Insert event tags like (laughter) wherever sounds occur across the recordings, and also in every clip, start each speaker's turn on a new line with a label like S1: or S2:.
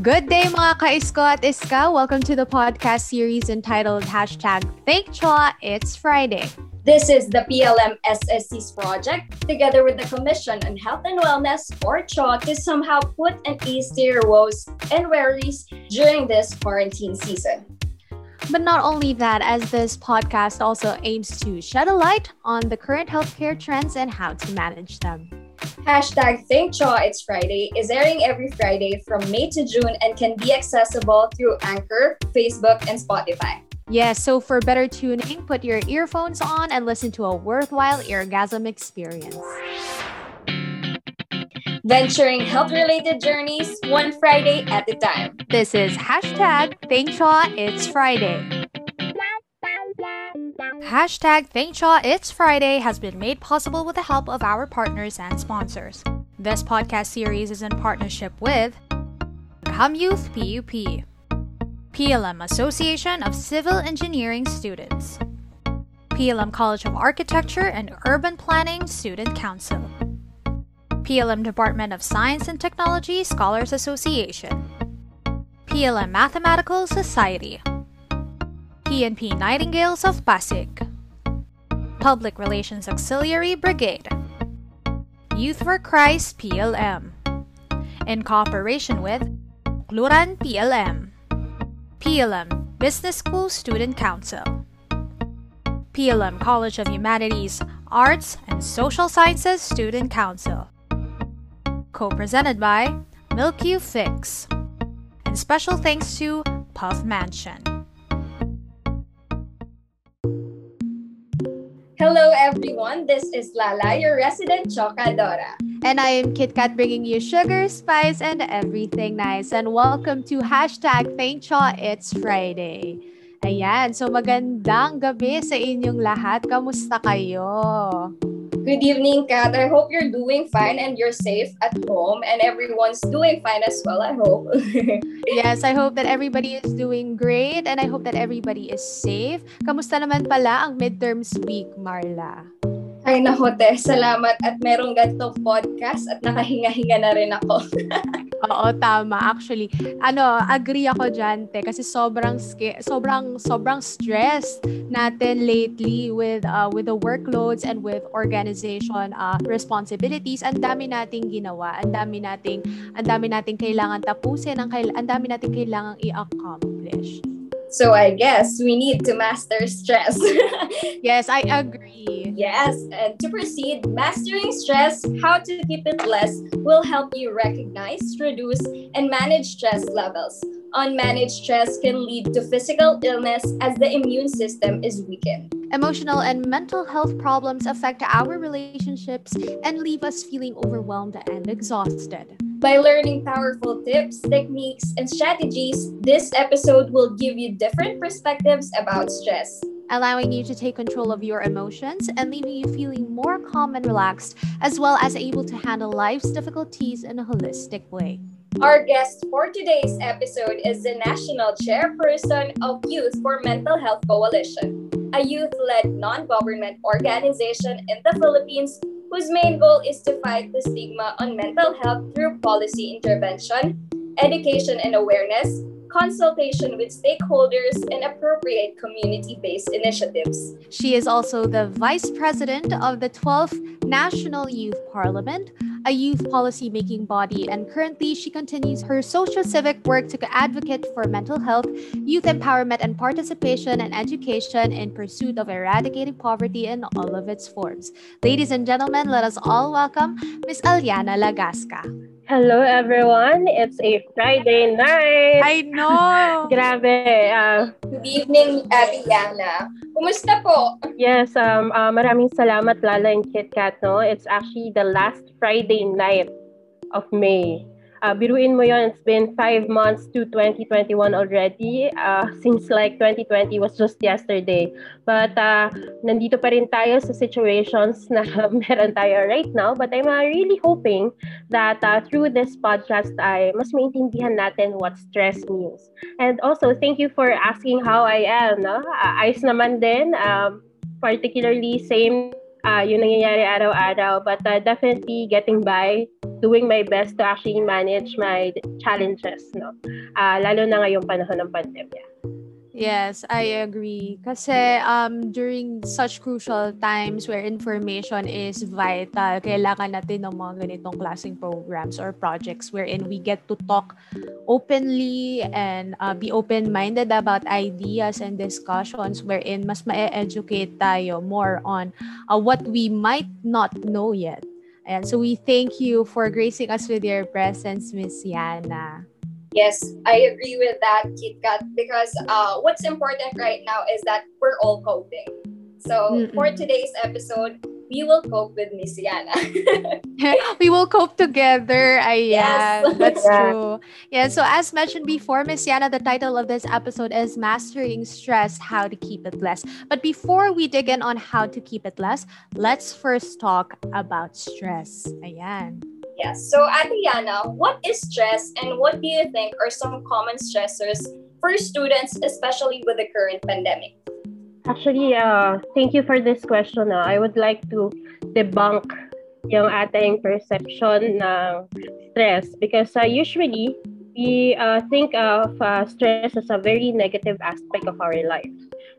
S1: Good day mga ka-isko at iska. Welcome to the podcast series entitled Hashtag Thank Chua, It's Friday.
S2: This is the PLM SSC's project, together with the Commission on Health and Wellness, or CHA, to somehow put an ease to your woes and worries during this quarantine season.
S1: But not only that, as this podcast also aims to shed a light on the current healthcare trends and how to manage them.
S2: Hashtag Think Chaw It's Friday is airing every Friday from May to June and can be accessible through Anchor, Facebook, and Spotify.
S1: Yes, so for better tuning, put your earphones on and listen to a worthwhile eargasm experience.
S2: Venturing health related journeys one Friday at a time.
S1: This is hashtag Thank Chaw It's Friday. Hashtag Thank Shaw It's Friday has been made possible with the help of our partners and sponsors. This podcast series is in partnership with Come Youth PUP, PLM Association of Civil Engineering Students, PLM College of Architecture and Urban Planning Student Council, PLM Department of Science and Technology Scholars Association, PLM Mathematical Society, PNP Nightingales of Pasig, Public Relations Auxiliary Brigade, Youth for Christ PLM, in cooperation with Gluran PLM, PLM Business School Student Council, PLM College of Humanities, Arts, and Social Sciences Student Council, co-presented by Milk You Fix, and special thanks to Puff Mansion.
S2: Hello, everyone. This is Lala, your resident chocadora.
S1: And I am KitKat bringing you sugar, spice, and everything nice. And welcome to hashtag Thank Chaw It's Friday. Ayan, so magandang gabi sa inyong lahat. Kamusta kayo?
S2: Good evening, Kat. I hope you're doing fine and you're safe at home and everyone's doing fine as well, I hope. (laughs)
S1: yes, I hope that everybody is doing great and I hope that everybody is safe. Kamusta naman pala ang midterms week, Marla?
S2: Ay, nako, te. Salamat at merong ganito podcast at nakahinga-hinga na rin ako. (laughs)
S1: Oo, tama. Actually, ano, agree ako dyan, te. Kasi sobrang, sobrang, sobrang stress natin lately with, uh, with the workloads and with organization uh, responsibilities. Ang dami nating ginawa. Ang dami nating, ang dami nating kailangan tapusin. Ang, ang dami nating kailangan i-accomplish.
S2: So I guess we need to master stress. (laughs)
S1: yes, I agree.
S2: Yes, and to proceed, mastering stress, how to keep it less, will help you recognize, reduce, and manage stress levels. Unmanaged stress can lead to physical illness as the immune system is weakened.
S1: Emotional and mental health problems affect our relationships and leave us feeling overwhelmed and exhausted.
S2: By learning powerful tips, techniques, and strategies, this episode will give you different perspectives about stress.
S1: Allowing you to take control of your emotions and leaving you feeling more calm and relaxed, as well as able to handle life's difficulties in a holistic way.
S2: Our guest for today's episode is the National Chairperson of Youth for Mental Health Coalition, a youth led non government organization in the Philippines whose main goal is to fight the stigma on mental health through policy intervention, education and awareness, consultation with stakeholders, and appropriate community based initiatives.
S1: She is also the Vice President of the 12th National Youth Parliament, a youth policy making body, and currently she continues her social civic work to advocate for mental health, youth empowerment, and participation and education in pursuit of eradicating poverty in all of its forms. Ladies and gentlemen, let us all welcome Miss Aliana Lagasca.
S3: Hello everyone. It's a Friday night.
S1: I know. (laughs)
S3: Grabe. Uh,
S2: Good evening, Yana. Kumusta po?
S3: Yes, um, uh, maraming salamat Lala and KitKat. No? It's actually the last Friday night of May. Uh, biruin mo yon it's been five months to 2021 already. Uh, since like 2020 was just yesterday. But uh, nandito pa rin tayo sa situations na (laughs) meron tayo right now. But I'm uh, really hoping that uh, through this podcast ay mas maintindihan natin what stress means. And also, thank you for asking how I am. No? Uh, ayos naman din. Um, particularly, same uh, yung nangyayari araw-araw. But uh, definitely getting by doing my best to actually manage my challenges, no? Uh, lalo na ngayong panahon ng pandemya.
S1: Yes, I agree. Kasi um, during such crucial times where information is vital, kailangan natin ng mga ganitong klaseng programs or projects wherein we get to talk openly and uh, be open-minded about ideas and discussions wherein mas ma-educate tayo more on uh, what we might not know yet. And so we thank you for gracing us with your presence, Miss Yana.
S2: Yes, I agree with that, KitKat, because uh, what's important right now is that we're all coping. So Mm-mm. for today's episode, we will cope with Miss Yana. (laughs) (laughs)
S1: we will cope together. Ayan. Yes. That's true. Yeah, so as mentioned before, Miss Yana, the title of this episode is Mastering Stress, How to Keep It Less. But before we dig in on how to keep it less, let's first talk about stress. Ayan.
S2: Yes. So, Ate Yana, what is stress and what do you think are some common stressors for students, especially with the current pandemic?
S3: Actually, uh, thank you for this question. Uh. I would like to debunk yung ating perception ng stress because uh, usually we uh, think of uh, stress as a very negative aspect of our life.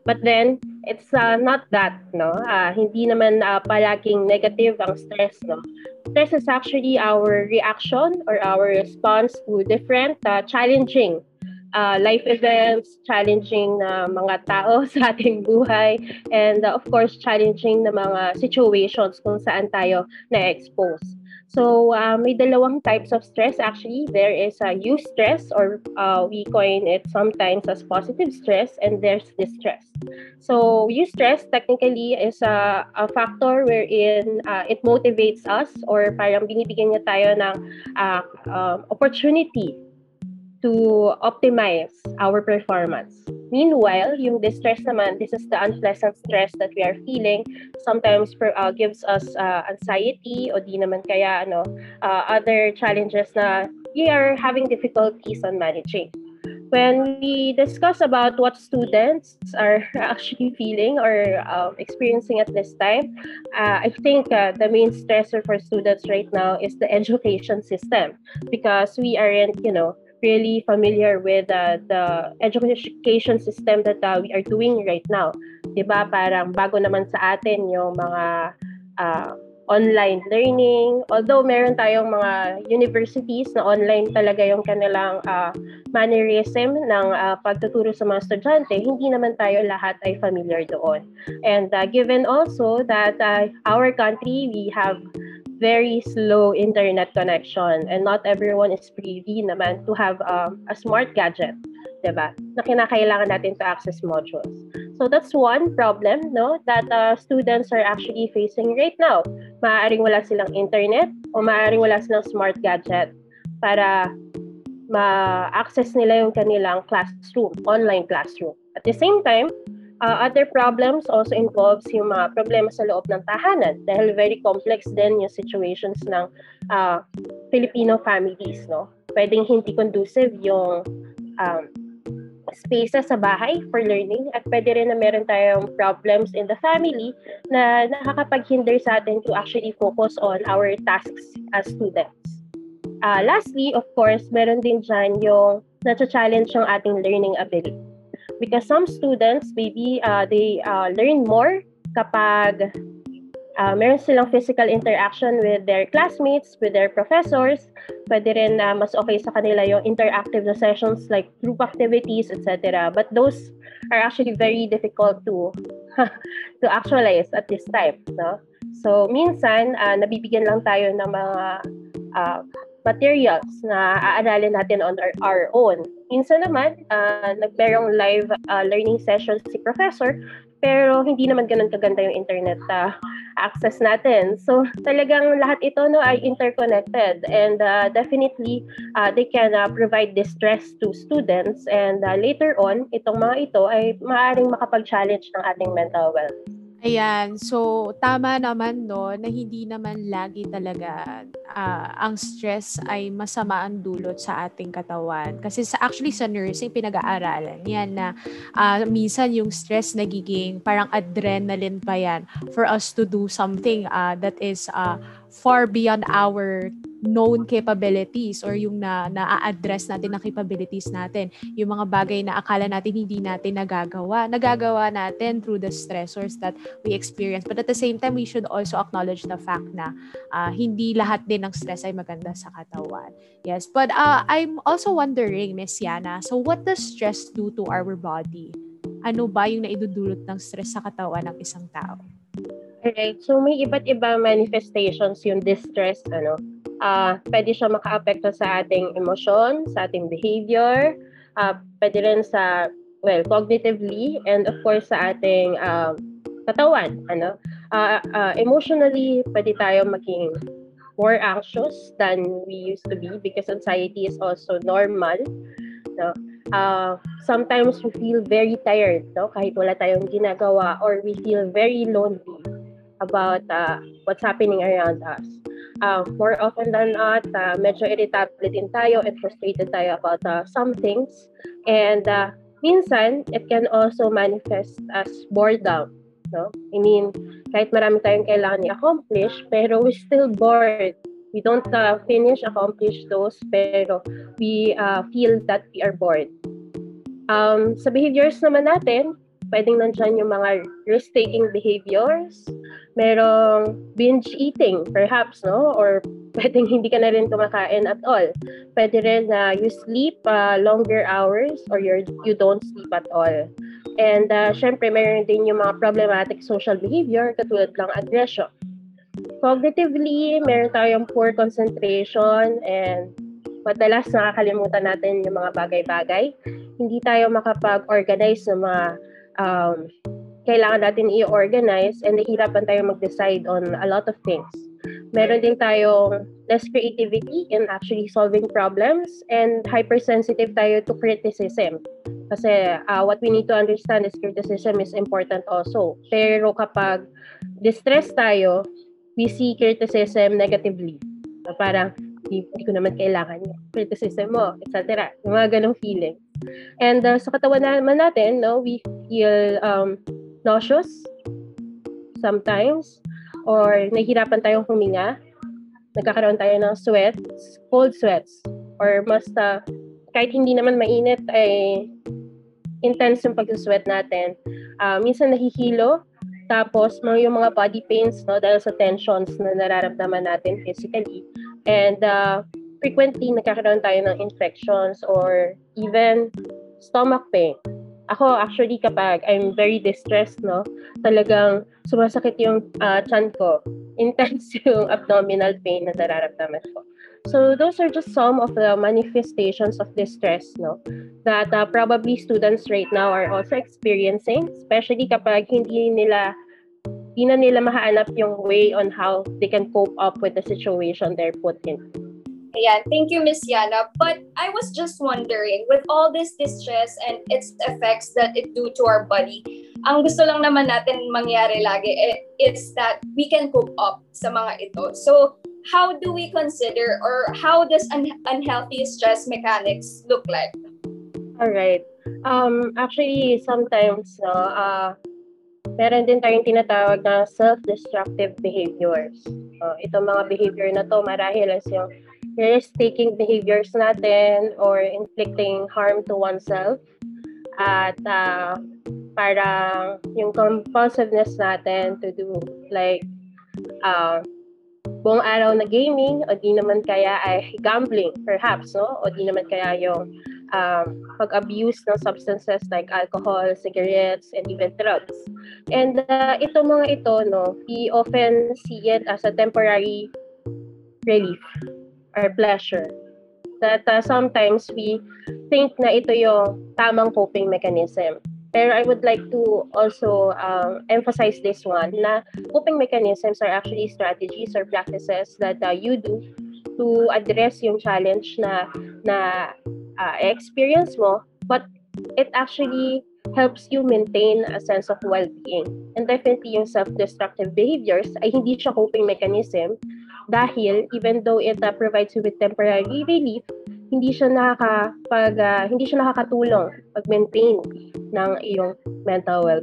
S3: But then, it's uh, not that, no? Uh, hindi naman uh, palaging negative ang stress, no? Stress is actually our reaction or our response to different uh, challenging uh, life events, challenging na mga tao (laughs) sa ating buhay, and uh, of course, challenging na mga situations kung saan tayo na-expose. So, uh, may dalawang types of stress actually. There is a uh, stress or uh, we coin it sometimes as positive stress and there's distress. So, stress technically is a, a factor wherein uh, it motivates us or parang binibigyan niya tayo ng uh, uh, opportunity to optimize our performance. Meanwhile, yung distress naman, this is the unpleasant stress that we are feeling. Sometimes uh, gives us uh, anxiety o di naman kaya ano, uh, other challenges na we are having difficulties on managing. When we discuss about what students are (laughs) actually feeling or uh, experiencing at this time, uh, I think uh, the main stressor for students right now is the education system because we aren't, you know, really familiar with uh, the education system that uh, we are doing right now. 'Di ba? Parang bago naman sa atin yung mga uh, online learning. Although meron tayong mga universities na online talaga yung kanilang uh, mannerism ng uh, pagtuturo sa mga estudyante, hindi naman tayo lahat ay familiar doon. And uh, given also that uh, our country, we have very slow internet connection and not everyone is privy naman to have um, a smart gadget, 'di ba? Na kinakailangan natin to access modules. So that's one problem, no, that uh, students are actually facing right now. Maaaring wala silang internet o maaaring wala silang smart gadget para ma-access nila yung kanilang classroom, online classroom. At the same time, Uh, other problems also involves yung mga problema sa loob ng tahanan dahil very complex din yung situations ng uh, Filipino families, no? Pwedeng hindi conducive yung um, spaces sa bahay for learning at pwede rin na meron tayong problems in the family na nakakapaghinder sa atin to actually focus on our tasks as students. Uh, lastly, of course, meron din dyan yung na-challenge yung ating learning ability because some students maybe uh, they uh, learn more kapag uh, meron silang physical interaction with their classmates, with their professors. Pwede rin uh, mas okay sa kanila yung interactive na sessions like group activities, etc. But those are actually very difficult to (laughs) to actualize at this time. No? So, minsan, uh, nabibigyan lang tayo ng mga uh, materials na aaralin natin on our, our own. Minsan naman, uh, nagmerong live uh, learning sessions si professor, pero hindi naman ganun kaganda yung internet uh, access natin. So talagang lahat ito no ay interconnected and uh, definitely uh, they can uh, provide distress to students and uh, later on itong mga ito ay maaaring makapag-challenge ng ating mental wealth.
S1: Ayan. So, tama naman no, na hindi naman lagi talaga uh, ang stress ay masama ang dulot sa ating katawan. Kasi sa, actually sa nursing, pinag-aaralan yan na uh, minsan yung stress nagiging parang adrenaline pa yan for us to do something uh, that is uh, far beyond our known capabilities or yung na na-address natin na capabilities natin. Yung mga bagay na akala natin hindi natin nagagawa. Nagagawa natin through the stressors that we experience. But at the same time, we should also acknowledge the fact na uh, hindi lahat din ng stress ay maganda sa katawan. Yes, but uh, I'm also wondering, Miss Yana, so what does stress do to our body? Ano ba yung naidudulot ng stress sa katawan ng isang tao?
S3: Alright, so may iba't iba manifestations yung distress, ano, uh, pwede siya maka-apekto sa ating emosyon, sa ating behavior, uh, pwede rin sa, well, cognitively, and of course sa ating uh, katawan. Ano? Uh, uh, emotionally, pwede tayo maging more anxious than we used to be because anxiety is also normal. No? Uh, sometimes we feel very tired no? kahit wala tayong ginagawa or we feel very lonely about uh, what's happening around us uh, more often than not, uh, medyo irritable din tayo and frustrated tayo about uh, some things. And uh, minsan, it can also manifest as boredom. No? I mean, kahit marami tayong kailangan i-accomplish, pero we're still bored. We don't uh, finish, accomplish those, pero we uh, feel that we are bored. Um, sa behaviors naman natin, pwedeng nandyan yung mga risk-taking behaviors, merong binge eating perhaps, no? Or pwedeng hindi ka na rin kumakain at all. Pwede rin na uh, you sleep uh, longer hours or you're, you don't sleep at all. And uh, syempre, meron din yung mga problematic social behavior katulad lang aggression. Cognitively, meron tayong poor concentration and madalas nakakalimutan natin yung mga bagay-bagay. Hindi tayo makapag-organize ng mga um, kailangan natin i-organize and nahihirapan tayo mag-decide on a lot of things. Meron din tayong less creativity in actually solving problems and hypersensitive tayo to criticism. Kasi uh, what we need to understand is criticism is important also. Pero kapag distressed tayo, we see criticism negatively. So parang, hindi, ko naman kailangan yung criticism mo, etc. Yung mga ganong feeling. And uh, sa katawan naman natin, no, we feel um, nauseous sometimes or nahihirapan tayong huminga. Nagkakaroon tayo ng sweats, cold sweats, or mas uh, kahit hindi naman mainit ay intense yung pag-sweat natin. Uh, minsan nahihilo, tapos yung mga body pains no dahil sa tensions na nararamdaman natin physically. And uh, frequently nagkakaroon tayo ng infections or even stomach pain. Ako actually kapag I'm very distressed, no, talagang sumasakit yung uh, chan ko. (laughs) Intense yung abdominal pain na nararamdaman ko. So those are just some of the manifestations of distress, no, that uh, probably students right now are also experiencing, especially kapag hindi nila hindi na nila mahanap yung way on how they can cope up with the situation they're put in.
S2: Ayan, thank you, Miss Yana. But I was just wondering, with all this distress and its effects that it do to our body, ang gusto lang naman natin mangyari lagi eh, is that we can cope up sa mga ito. So, how do we consider or how does un- unhealthy stress mechanics look like?
S3: All right. Um, actually, sometimes, no, uh, meron din tayong tinatawag na self-destructive behaviors. Uh, itong mga behavior na to marahil as yung risk-taking behaviors natin or inflicting harm to oneself. At uh, parang yung compulsiveness natin to do like uh, buong araw na gaming o di naman kaya ay gambling perhaps, no? O di naman kaya yung um, pag-abuse ng substances like alcohol, cigarettes, and even drugs. And uh, ito mga ito, no, we often see it as a temporary relief or pleasure. That uh, sometimes we think na ito yung tamang coping mechanism. Pero I would like to also um, emphasize this one na coping mechanisms are actually strategies or practices that uh, you do to address yung challenge na na uh, experience mo but it actually helps you maintain a sense of well-being. And definitely yung self-destructive behaviors ay hindi siya coping mechanism dahil even though it uh, provides you with temporary relief, hindi siya nakakapag uh, hindi siya nakakatulong pag-maintain ng iyong mental well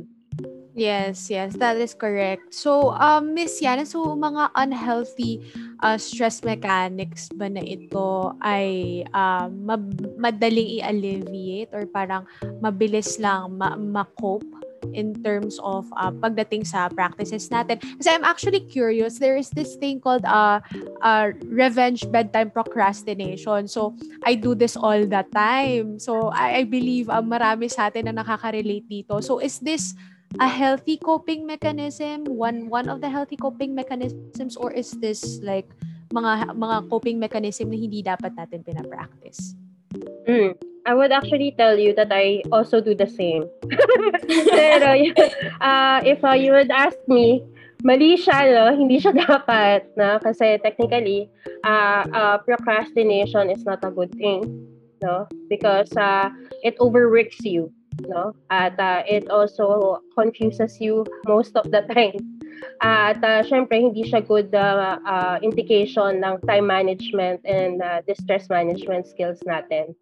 S1: Yes, yes, that is correct. So, um, Miss Yana, so mga unhealthy uh, stress mechanics ba na ito ay uh, mab- madaling i-alleviate or parang mabilis lang ma- ma-cope in terms of uh, pagdating sa practices natin. Kasi I'm actually curious, there is this thing called uh, uh, revenge bedtime procrastination. So, I do this all the time. So, I, I believe uh, marami sa atin na nakaka-relate dito. So, is this a healthy coping mechanism? One one of the healthy coping mechanisms or is this like mga mga coping mechanism na hindi dapat natin pina-practice?
S3: Mm. I would actually tell you that I also do the same. (laughs) Pero (laughs) uh, if uh, you would ask me, mali siya, no? hindi siya (laughs) dapat. Na? Kasi technically, uh, uh, procrastination is not a good thing. No? Because uh, it overworks you. No? At uh, it also confuses you most of the time. At uh, syempre, hindi siya good uh, uh, indication ng time management and uh, distress management skills natin.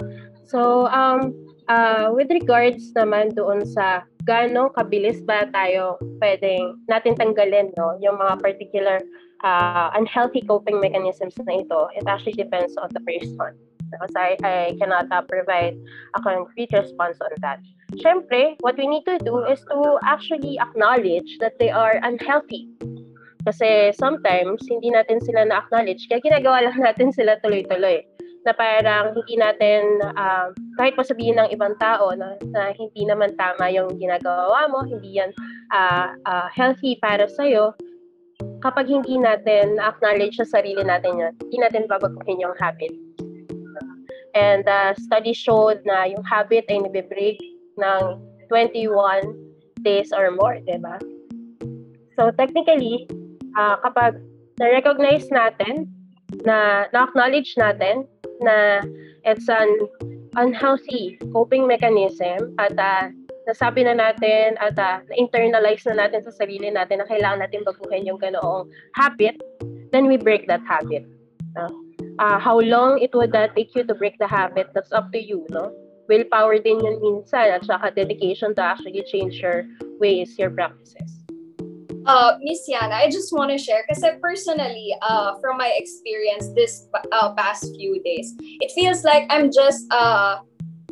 S3: So, um, uh, with regards naman doon sa gaano kabilis ba tayo pwedeng natin tanggalin no, yung mga particular uh, unhealthy coping mechanisms na ito, it actually depends on the person. Because I, I cannot uh, provide a concrete response on that. Siyempre, what we need to do is to actually acknowledge that they are unhealthy. Kasi sometimes, hindi natin sila na-acknowledge, kaya ginagawa lang (laughs) natin sila tuloy-tuloy na parang hindi natin, uh, kahit pa sabihin ng ibang tao na, na hindi naman tama yung ginagawa mo, hindi yan uh, uh, healthy para sa'yo, kapag hindi natin acknowledge sa sarili natin yan, hindi natin babaguhin yung habit. And uh, study showed na yung habit ay nabibreak ng 21 days or more, di ba? So technically, uh, kapag na-recognize natin, na na-acknowledge natin na it's an unhealthy coping mechanism at uh, nasabi na natin at uh, na-internalize na natin sa sarili natin na kailangan natin baguhin yung ganoong habit, then we break that habit. Uh, uh, how long it would uh, take you to break the habit, that's up to you, no? Willpower din yun minsan at saka dedication to actually change your ways, your practices.
S2: Uh, Miss Yana, I just want to share because personally, uh, from my experience this uh, past few days, it feels like I'm just uh,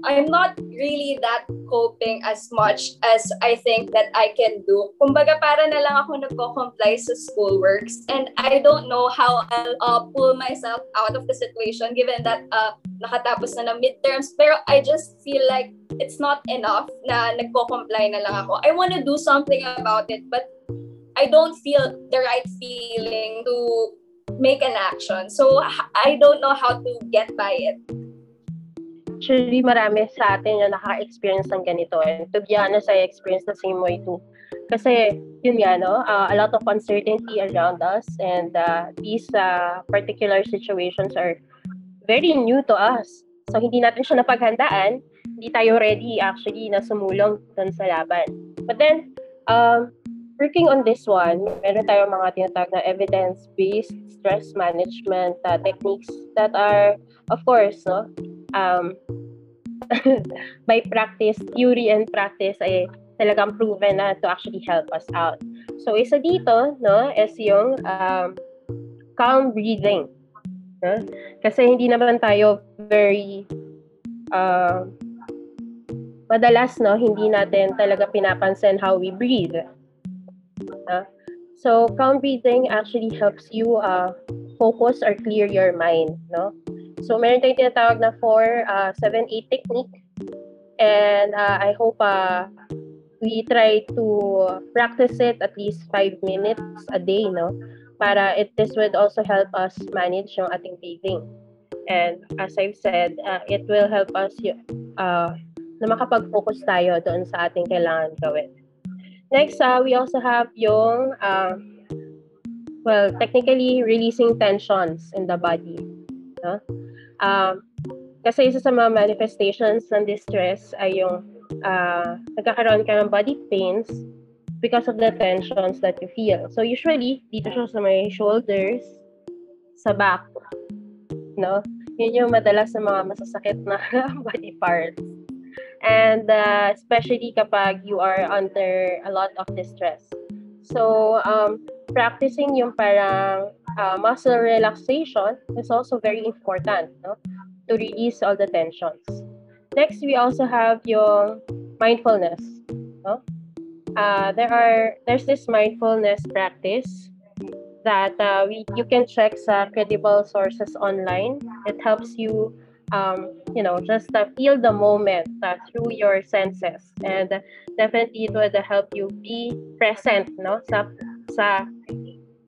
S2: I'm not really that coping as much as I think that I can do. Kumbaga para na lang ako nagko-comply sa schoolworks and I don't know how I'll uh, pull myself out of the situation given that uh, nakatapos na ng midterms. Pero I just feel like it's not enough na nagko-comply na lang ako. I want to do something about it but I don't feel the right feeling to make an action. So, I don't know how to get by it.
S3: Actually, marami sa atin na naka-experience ng ganito. And to be honest, I experienced the same way too. Kasi, yun nga, no? Uh, a lot of uncertainty around us and uh, these uh, particular situations are very new to us. So, hindi natin siya napaghandaan. Hindi tayo ready actually na sumulong dun sa laban. But then, um, working on this one, meron tayong mga tinatawag na evidence-based stress management uh, techniques that are, of course, no, um, (laughs) by practice, theory and practice ay talagang proven na to actually help us out. So, isa dito, no, is yung um, calm breathing. No? Kasi hindi naman tayo very uh, madalas, no, hindi natin talaga pinapansin how we breathe. Uh, so calm breathing actually helps you uh, focus or clear your mind, no? So meron tayong tinatawag na 4 uh, 7 8 technique. And uh, I hope uh, we try to practice it at least 5 minutes a day, no? Para it this would also help us manage yung ating breathing. And as I've said, uh, it will help us uh, na makapag-focus tayo doon sa ating kailangan gawin. Next, uh, we also have yung, uh, well, technically releasing tensions in the body. No? Uh, kasi isa sa mga manifestations ng distress ay yung uh, nagkakaroon ka ng body pains because of the tensions that you feel. So usually, dito siya sa may shoulders, sa back. No? Yun yung madalas sa mga masasakit na (laughs) body parts. And uh, especially kapag you are under a lot of distress. So, um, practicing yung parang uh, muscle relaxation is also very important no? to release all the tensions. Next, we also have your mindfulness. No? Uh, there are there's this mindfulness practice that uh, we you can check sa credible sources online. It helps you um, you know, just uh, feel the moment uh, through your senses. And definitely it would help you be present, no? Sa, sa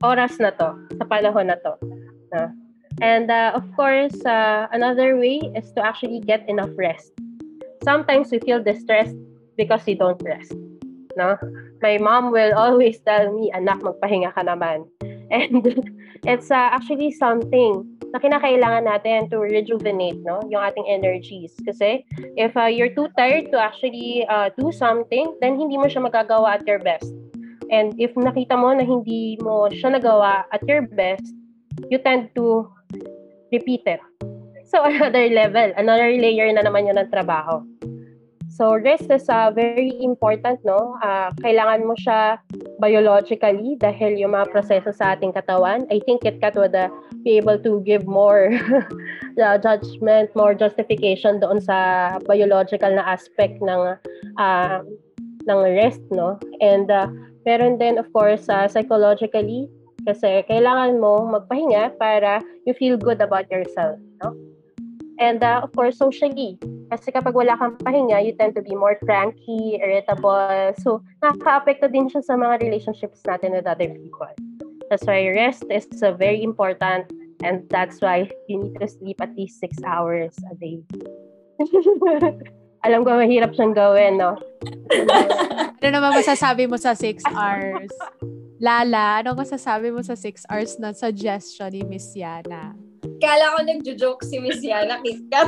S3: oras na to, sa panahon na to. No? And uh, of course, uh, another way is to actually get enough rest. Sometimes we feel distressed because we don't rest. No? My mom will always tell me, anak, magpahinga ka naman. (laughs) And it's uh, actually something na kinakailangan natin to rejuvenate no? Yung ating energies. Kasi if uh, you're too tired to actually uh, do something then hindi mo siya magagawa at your best. And if nakita mo na hindi mo siya nagawa at your best you tend to repeat it. So (laughs) another level another layer na naman yun ng trabaho So rest is uh, very important, no? Uh, kailangan mo siya biologically dahil yung mga proseso sa ating katawan. I think KitKat would uh, be able to give more (laughs) uh, judgment, more justification doon sa biological na aspect ng uh, ng rest, no? And uh, meron din, of course, uh, psychologically, kasi kailangan mo magpahinga para you feel good about yourself, no? And uh, of course, socially, kasi kapag wala kang pahinga, you tend to be more cranky, irritable. So, nakaka-apekto din siya sa mga relationships natin with other people. That's why rest is uh, very important and that's why you need to sleep at least six hours a day. (laughs) Alam ko, mahirap siyang gawin, no? (laughs)
S1: ano naman masasabi mo sa six hours? Lala, ano masasabi mo sa six hours na suggestion ni Miss Yana?
S2: Kala ko nagjo-joke si Miss Yana KitKat.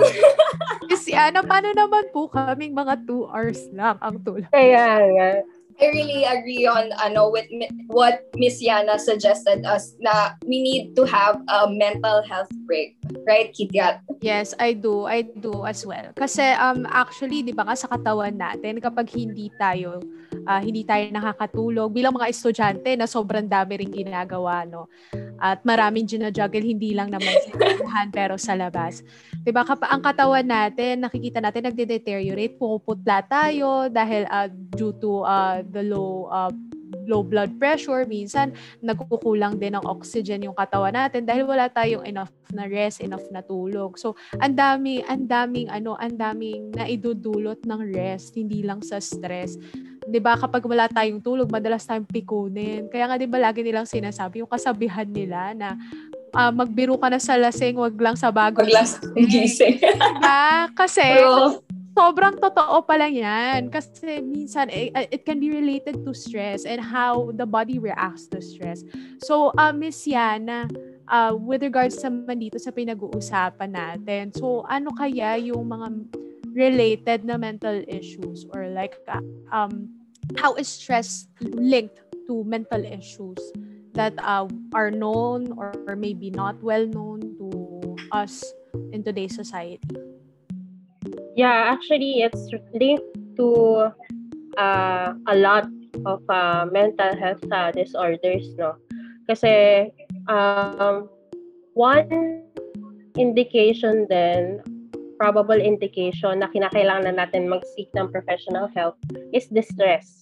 S1: Miss Yana, paano naman po kaming mga 2 hours lang ang tulog?
S3: Kaya nga.
S2: I really agree on ano with what Miss Yana suggested us na we need to have a mental health break. Right, KitKat?
S1: Yes, I do. I do as well. Kasi um actually, 'di ba sa katawan natin kapag hindi tayo uh, hindi tayo nakakatulog bilang mga estudyante na sobrang dami ring ginagawa no. At maraming ginajuggle hindi lang naman sa eskwelahan (laughs) pero sa labas. 'Di ba kapag ang katawan natin, nakikita natin nagde-deteriorate, pumuputla tayo dahil uh, due to uh, the low uh, low blood pressure, minsan nagkukulang din ng oxygen yung katawan natin dahil wala tayong enough na rest, enough na tulog. So, ang dami, ang daming ano, ang daming naidudulot ng rest, hindi lang sa stress. 'Di ba kapag wala tayong tulog, madalas tayong pikunin. Kaya nga 'di ba lagi nilang sinasabi yung kasabihan nila na uh, magbiro ka na sa lasing, wag lang sa bago.
S2: Wag lang sa gising.
S1: diba? Kasi, (laughs) sobrang totoo pala yan. Kasi minsan, it, eh, it can be related to stress and how the body reacts to stress. So, uh, Miss Yana, uh, with regards sa dito sa pinag-uusapan natin, so ano kaya yung mga related na mental issues or like uh, um how is stress linked to mental issues that uh, are known or maybe not well known to us in today's society?
S3: Yeah, actually, it's linked to uh, a lot of uh, mental health uh, disorders, no? Kasi um, one indication then, probable indication na kinakailangan na natin mag-seek ng professional help is distress.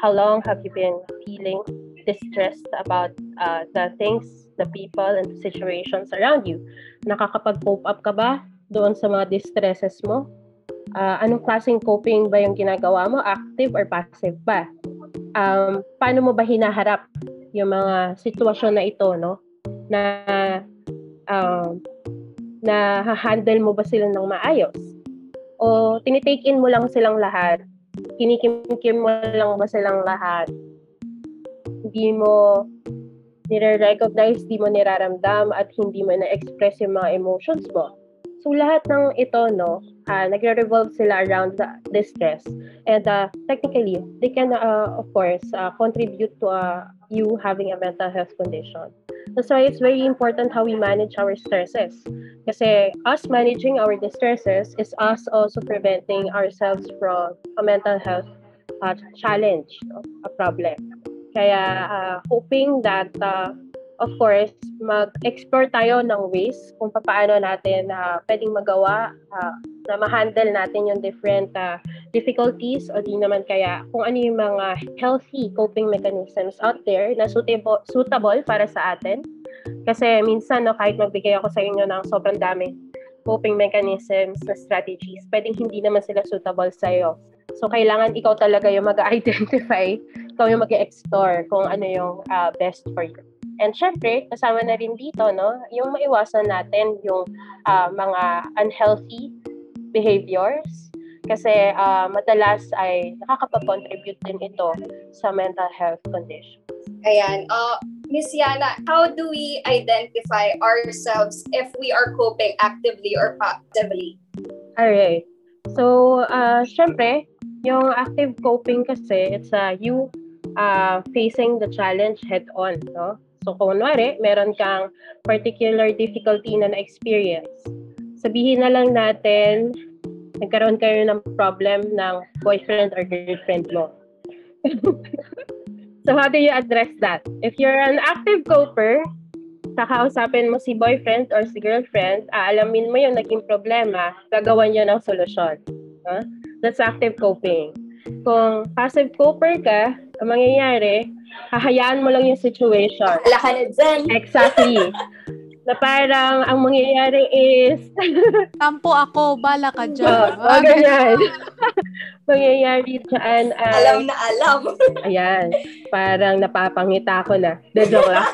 S3: How long have you been feeling distressed about uh, the things, the people, and the situations around you? Nakakapag-cope up ka ba doon sa mga distresses mo? Uh, anong klaseng coping ba yung ginagawa mo? Active or passive ba? Um, paano mo ba hinaharap yung mga sitwasyon na ito, no? Na uh, na ha-handle mo ba sila ng maayos? O tinitake in mo lang silang lahat? Kinikim-kim mo lang ba silang lahat? Hindi mo nire-recognize, di mo niraramdam at hindi mo na-express yung mga emotions mo. So lahat ng ito, no, uh, nagre-revolve sila around the, the stress. And uh, technically, they can, uh, of course, uh, contribute to uh, you having a mental health condition. That's why it's very important how we manage our stresses. Kasi us managing our distresses is us also preventing ourselves from a mental health uh, challenge, no? a problem. Kaya uh, hoping that uh, of course, mag-explore tayo ng ways kung paano natin uh, pwedeng magawa uh, na ma-handle natin yung different uh, difficulties o di naman kaya kung ano yung mga healthy coping mechanisms out there na suitable, suitable para sa atin. Kasi minsan, no, kahit magbigay ako sa inyo ng sobrang dami coping mechanisms na strategies, pwedeng hindi naman sila suitable sa'yo. So, kailangan ikaw talaga yung mag-identify, ikaw yung mag-explore kung ano yung uh, best for you. And syempre, kasama na rin dito, no, yung maiwasan natin yung uh, mga unhealthy behaviors kasi uh, madalas ay nakakapag-contribute din ito sa mental health conditions.
S2: Ayan. Uh, Miss Yana, how do we identify ourselves if we are coping actively or passively?
S3: Alright. So, uh, syempre, yung active coping kasi, it's uh, you uh, facing the challenge head on, no? So, kung kunwari, meron kang particular difficulty na na-experience, sabihin na lang natin, nagkaroon kayo ng problem ng boyfriend or girlfriend mo. (laughs) so, how do you address that? If you're an active coper, kakausapin mo si boyfriend or si girlfriend, aalamin mo yung naging problema, gagawan nyo ng solusyon. Huh? That's active coping. Kung passive coper ka, ang mangyayari, hahayaan mo lang yung situation.
S2: Wala ka na dyan.
S3: Exactly. (laughs) na parang ang mangyayari is... (laughs)
S1: Tampo ako, bala ka dyan.
S3: Oo, oh, ganyan. (laughs) mangyayari dyan ay...
S2: Alam na alam.
S3: ayan. Parang napapangita ko na. De joke lang.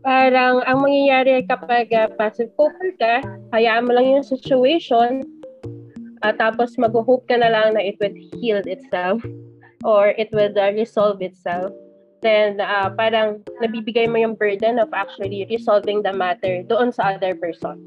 S3: parang ang mangyayari kapag uh, passive focus ka, hayaan mo lang yung situation at uh, tapos mag-hope ka na lang na it will heal itself or it will uh, resolve itself, then uh, parang nabibigay mo yung burden of actually resolving the matter doon sa other person.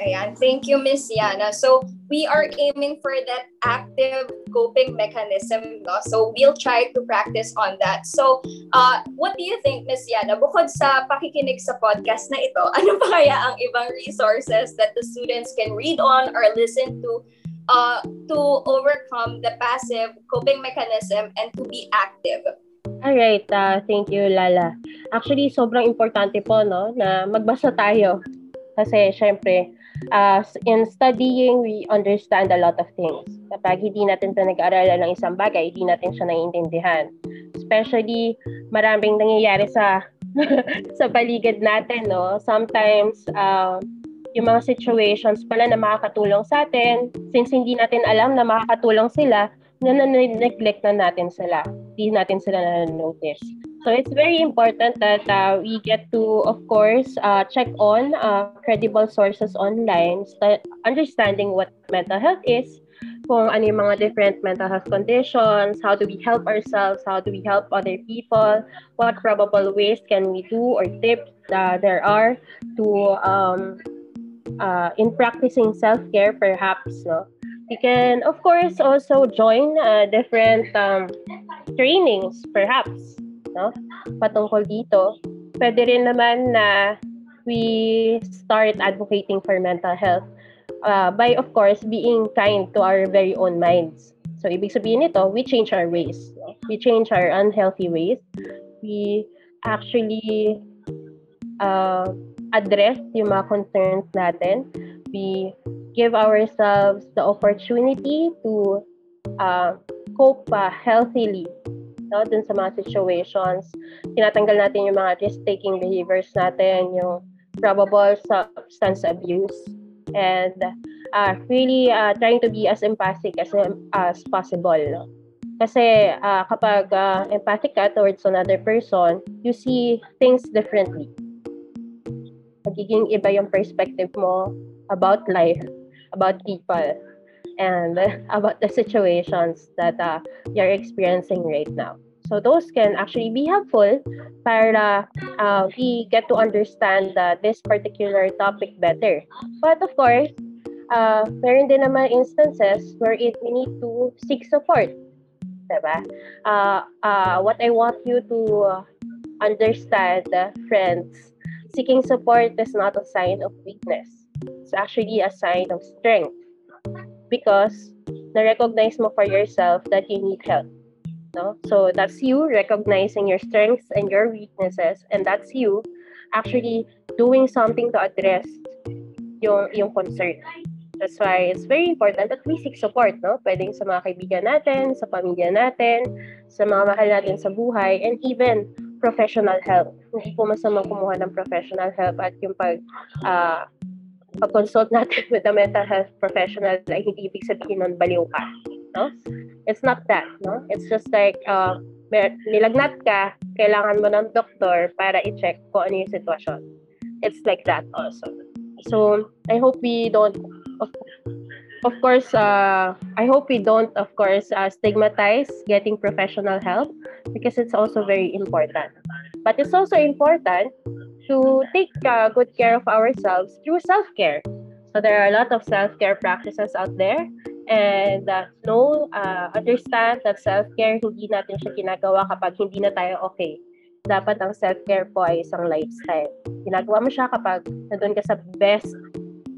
S2: Ayan. Thank you, Miss Yana. So, we are aiming for that active coping mechanism. No? So, we'll try to practice on that. So, uh, what do you think, Miss Yana? Bukod sa pakikinig sa podcast na ito, (laughs) ano pa kaya ang ibang resources that the students can read on or listen to uh, to overcome the passive coping mechanism and to be active.
S3: All right, uh, thank you Lala. Actually, sobrang importante po no na magbasa tayo kasi syempre uh, in studying we understand a lot of things. Kapag hindi natin pinag-aralan ng isang bagay, hindi natin siya naiintindihan. Especially maraming nangyayari sa (laughs) sa paligid natin, no? Sometimes uh, yung mga situations pala na makakatulong sa atin, since hindi natin alam na makakatulong sila, na neglect na natin sila. Hindi natin sila na-notice. So it's very important that uh, we get to, of course, uh, check on uh, credible sources online, st- understanding what mental health is, kung ano yung mga different mental health conditions, how do we help ourselves, how do we help other people, what probable ways can we do or tips uh, there are to um, uh, in practicing self-care perhaps no? You can of course also join uh, different um, trainings perhaps no patungkol dito pwede rin naman na we start advocating for mental health uh, by of course being kind to our very own minds so ibig sabihin nito we change our ways no? we change our unhealthy ways we actually uh, address yung mga concerns natin. We give ourselves the opportunity to uh, cope uh, healthily no, dun sa mga situations. Tinatanggal natin yung mga risk-taking behaviors natin, yung probable substance abuse, and uh, really uh, trying to be as empathic as, as possible. No? Kasi uh, kapag uh, empathic ka towards another person, you see things differently magiging iba yung perspective mo about life, about people, and (laughs) about the situations that uh, you're experiencing right now. So those can actually be helpful para uh, we get to understand uh, this particular topic better. But of course, uh, meron din naman instances where it we need to seek support. Diba? Uh, uh, what I want you to understand, uh, friends, seeking support is not a sign of weakness. It's actually a sign of strength because na-recognize mo for yourself that you need help. No? So that's you recognizing your strengths and your weaknesses and that's you actually doing something to address yung yung concern. That's why it's very important that we seek support, no? Pwedeng sa mga kaibigan natin, sa pamilya natin, sa mga mahal natin sa buhay, and even professional help. Hindi po masama kumuha ng professional help at yung pag uh, pag-consult natin (laughs) with a mental health professional ay hindi ibig sabihin nun baliw ka. No? It's not that, no? It's just like uh, nilagnat ka, kailangan mo ng doktor para i-check kung ano yung sitwasyon. It's like that also. So, I hope we don't of, of course, uh, I hope we don't, of course, uh, stigmatize getting professional help because it's also very important. But it's also important to take uh, good care of ourselves through self care. So there are a lot of self care practices out there. And uh, know, uh, understand that self-care, hindi natin siya ginagawa kapag hindi na tayo okay. Dapat ang self-care po ay isang lifestyle. Ginagawa mo siya kapag nandun ka sa best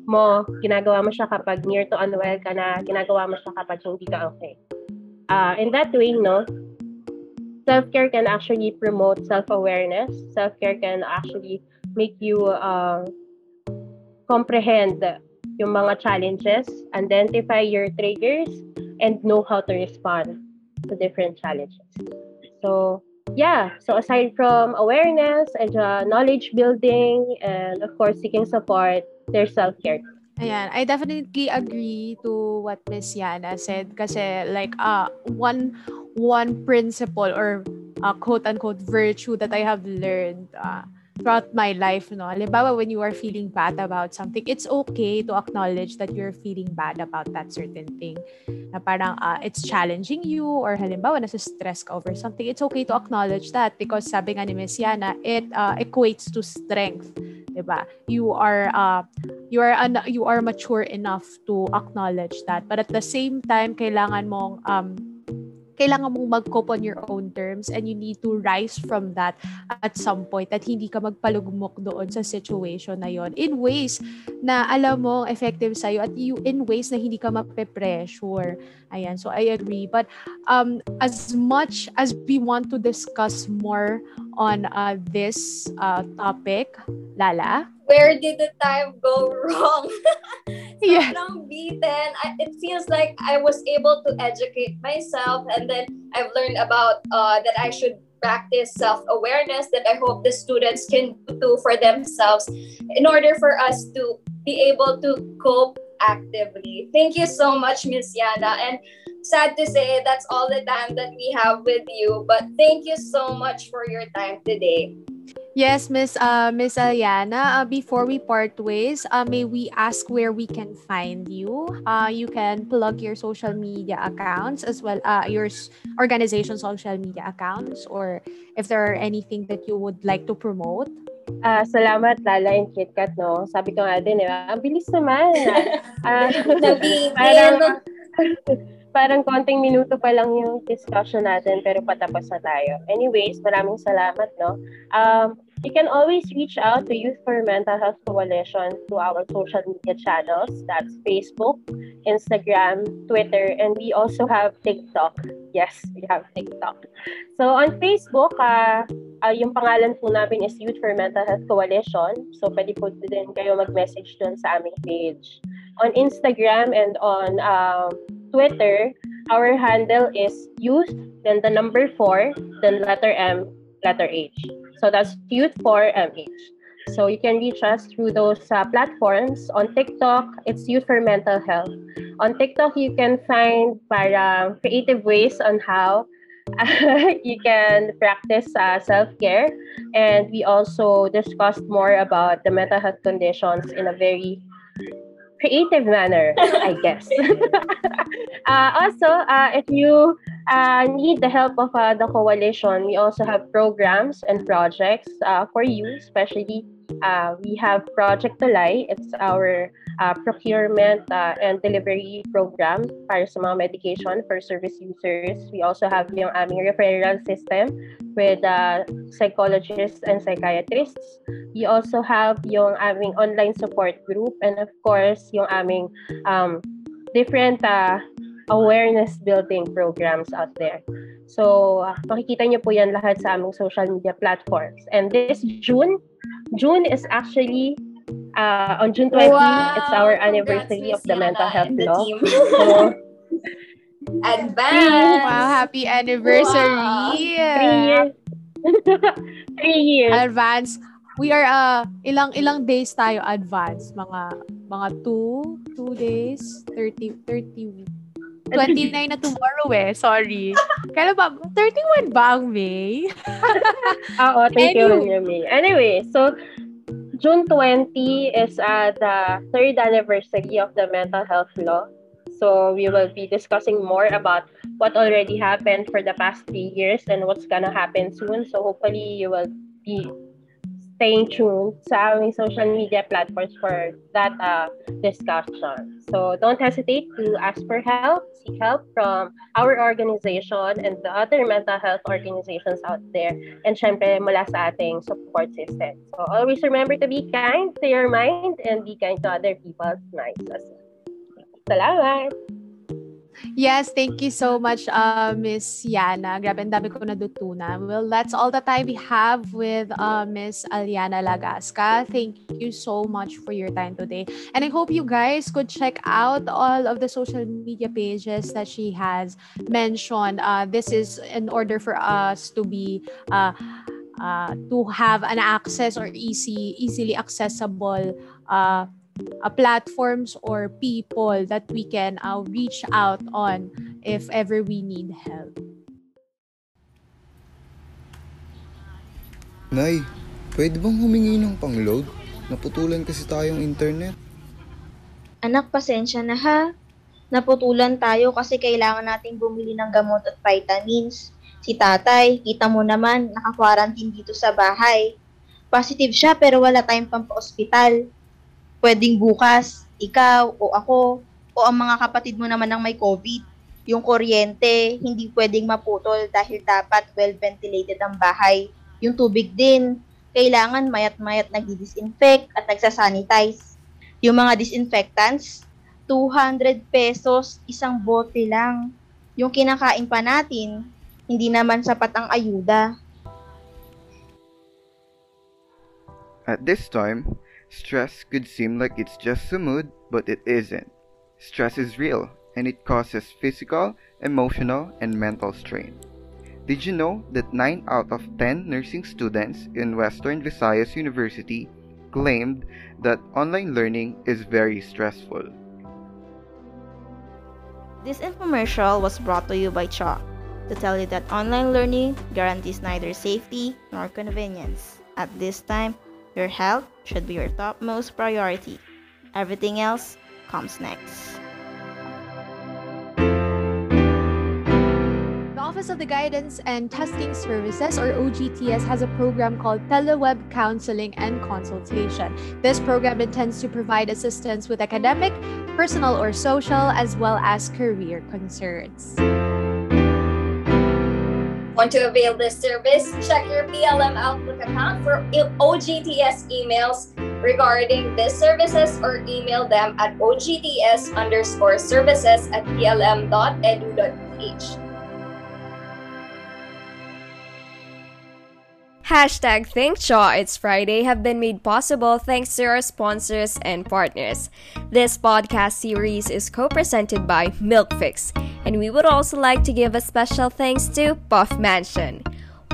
S3: mo, ginagawa mo siya kapag near to unwell ka na, ginagawa mo siya kapag hindi ka okay. Uh, in that way, no, self-care can actually promote self-awareness. Self-care can actually make you uh, comprehend yung mga challenges, identify your triggers, and know how to respond to different challenges. So, yeah, so aside from awareness and uh, knowledge building, and of course, seeking support, their self-care.
S1: Ayan, I definitely agree to what Miss Yana said kasi like uh one one principle or uh, quote unquote virtue that I have learned uh, throughout my life, no? Halimbawa, when you are feeling bad about something, it's okay to acknowledge that you're feeling bad about that certain thing. Na parang uh, it's challenging you or halimbawa, nasa stress ka over something, it's okay to acknowledge that because sabi nga ni Miss Yana, it uh, equates to strength 'di ba? You are uh you are uh, you are mature enough to acknowledge that. But at the same time, kailangan mong um kailangan mong mag-cope on your own terms and you need to rise from that at some point at hindi ka magpalugmok doon sa situation na yon in ways na alam mo effective sa'yo at you in ways na hindi ka mape-pressure. Ayan, so I agree. But um, as much as we want to discuss more on uh, this uh, topic, Lala?
S2: Where did the time go (laughs) wrong?
S1: yeah.
S2: beaten. I, it feels like I was able to educate myself and then I've learned about uh, that I should practice self-awareness that I hope the students can do for themselves in order for us to be able to cope actively. Thank you so much, Miss Yana. And sad to say that's all the time that we have with you. But thank you so much for your time today.
S1: Yes, Miss uh, Miss Aliana. Uh, before we part ways, uh, may we ask where we can find you? Uh, you can plug your social media accounts as well, uh, your organization social media accounts, or if there are anything that you would like to promote.
S3: Uh, salamat Lala and KitKat, no? Sabi ko nga din, eh, ang bilis naman. (laughs) uh, (laughs) parang, parang konting minuto pa lang yung discussion natin pero patapos na tayo. Anyways, maraming salamat, no? Um, You can always reach out to Youth for Mental Health Coalition through our social media channels. That's Facebook, Instagram, Twitter, and we also have TikTok. Yes, we have TikTok. So on Facebook, uh, uh, yung pangalan po namin is Youth for Mental Health Coalition. So pwede po din kayo mag-message dun sa aming page. On Instagram and on uh, Twitter, our handle is youth, then the number 4, then letter M, letter H. So that's youth4mh. So you can reach us through those uh, platforms. On TikTok, it's Youth for Mental Health. On TikTok, you can find para creative ways on how (laughs) you can practice uh, self-care. And we also discussed more about the mental health conditions in a very creative manner, I guess. (laughs) uh, also, uh, if you uh, need the help of uh, the coalition, we also have programs and projects uh, for you, especially uh, we have Project Tulay. It's our uh, procurement uh, and delivery program para sa mga medication for service users. We also have yung aming referral system with uh, psychologists and psychiatrists. We also have yung aming online support group and of course yung aming um, different uh, awareness building programs out there. So, uh, makikita niyo po yan lahat sa aming social media platforms. And this June, June is actually uh, on June 20, wow. it's our anniversary Congrats, of the mental health law. so, (laughs)
S2: Advance!
S1: Wow, happy anniversary! Wow.
S3: Three years. (laughs) Three years.
S1: Advance. We are uh ilang ilang days tayo advance mga mga 2 2 days 30 30 29 na tomorrow eh. Sorry. Kailan ba? 31 ba ang May?
S3: Oo, 31 anyway. yung May. Anyway, so June 20 is uh, the third anniversary of the mental health law. So we will be discussing more about what already happened for the past three years and what's gonna happen soon. So hopefully you will be staying tuned sa aming social media platforms for that uh, discussion. So don't hesitate to ask for help, seek help from our organization and the other mental health organizations out there. And syempre mula sa ating support system. So always remember to be kind to your mind and be kind to other people's minds as well. Salamat!
S1: Yes, thank you so much, uh, Miss Yana. Grabe, ang dami ko natutunan. Well, that's all the time we have with uh, Miss Aliana Lagasca. Thank you so much for your time today. And I hope you guys could check out all of the social media pages that she has mentioned. Uh, this is in order for us to be uh, uh, to have an access or easy, easily accessible uh, uh, platforms or people that we can uh, reach out on if ever we need help.
S4: Nay, pwede bang humingi ng pang-load? Naputulan kasi tayong internet.
S5: Anak, pasensya na ha. Naputulan tayo kasi kailangan nating bumili ng gamot at vitamins. Si tatay, kita mo naman, naka-quarantine dito sa bahay. Positive siya pero wala tayong pampa-ospital pwedeng bukas, ikaw o ako o ang mga kapatid mo naman ang may COVID. Yung kuryente, hindi pwedeng maputol dahil dapat well-ventilated ang bahay. Yung tubig din, kailangan mayat-mayat nag-disinfect at nagsasanitize. Yung mga disinfectants, 200 pesos isang bote lang. Yung kinakain pa natin, hindi naman sapat ang ayuda.
S4: At this time, Stress could seem like it's just a mood, but it isn't. Stress is real, and it causes physical, emotional, and mental strain. Did you know that 9 out of 10 nursing students in Western Visayas University claimed that online learning is very stressful?
S5: This infomercial was brought to you by CHA to tell you that online learning guarantees neither safety nor convenience. At this time, your health should be your topmost priority. Everything else comes next.
S1: The Office of the Guidance and Testing Services, or OGTS, has a program called Teleweb Counseling and Consultation. This program intends to provide assistance with academic, personal, or social, as well as career concerns.
S2: Want to avail this service? Check your PLM Outlook account for OGTS emails regarding these services or email them at ogts underscore services at plm.edu.ph.
S6: Hashtag Thank Shaw It's Friday have been made possible thanks to our sponsors and partners. This podcast series is co-presented by Milkfix, and we would also like to give a special thanks to Puff Mansion.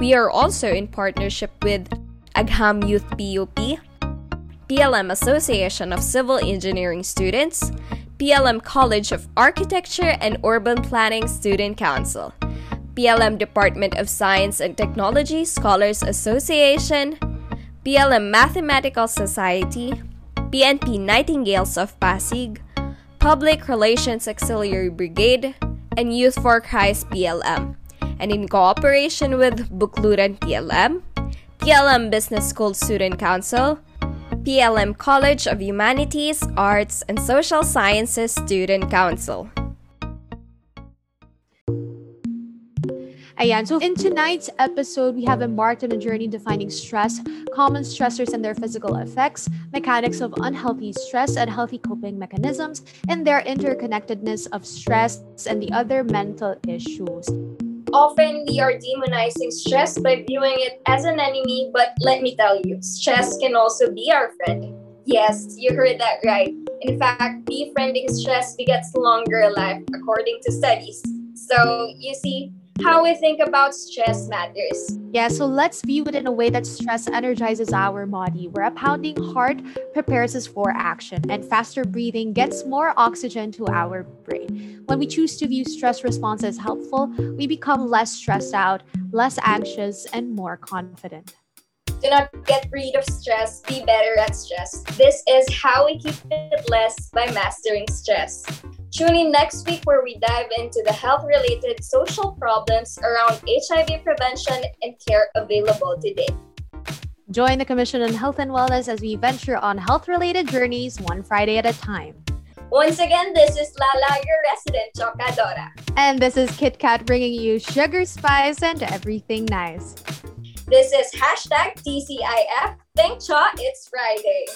S6: We are also in partnership with Agham Youth PUP, PLM Association of Civil Engineering Students, PLM College of Architecture and Urban Planning Student Council. PLM Department of Science and Technology Scholars Association, PLM Mathematical Society, PNP Nightingales of Pasig, Public Relations Auxiliary Brigade, and Youth for Christ PLM. And in cooperation with Bukluran PLM, PLM Business School Student Council, PLM College of Humanities, Arts, and Social Sciences Student Council.
S1: Ayan. So in tonight's episode, we have embarked on a journey defining stress, common stressors and their physical effects, mechanics of unhealthy stress and healthy coping mechanisms, and their interconnectedness of stress and the other mental issues.
S2: Often we are demonizing stress by viewing it as an enemy, but let me tell you, stress can also be our friend. Yes, you heard that right. In fact, befriending stress begets longer life according to studies. So, you see, how we think about stress matters.
S1: Yeah, so let's view it in a way that stress energizes our body, where a pounding heart prepares us for action, and faster breathing gets more oxygen to our brain. When we choose to view stress response as helpful, we become less stressed out, less anxious, and more confident.
S2: Do not get rid of stress, be better at stress. This is how we keep it less by mastering stress. Tune in next week where we dive into the health related social problems around HIV prevention and care available today.
S1: Join the Commission on Health and Wellness as we venture on health related journeys one Friday at a time.
S2: Once again, this is Lala, your resident chocadora.
S1: And this is Kit Kat bringing you sugar, spice, and everything nice.
S2: This is hashtag TCIF. Thank Cha, it's Friday.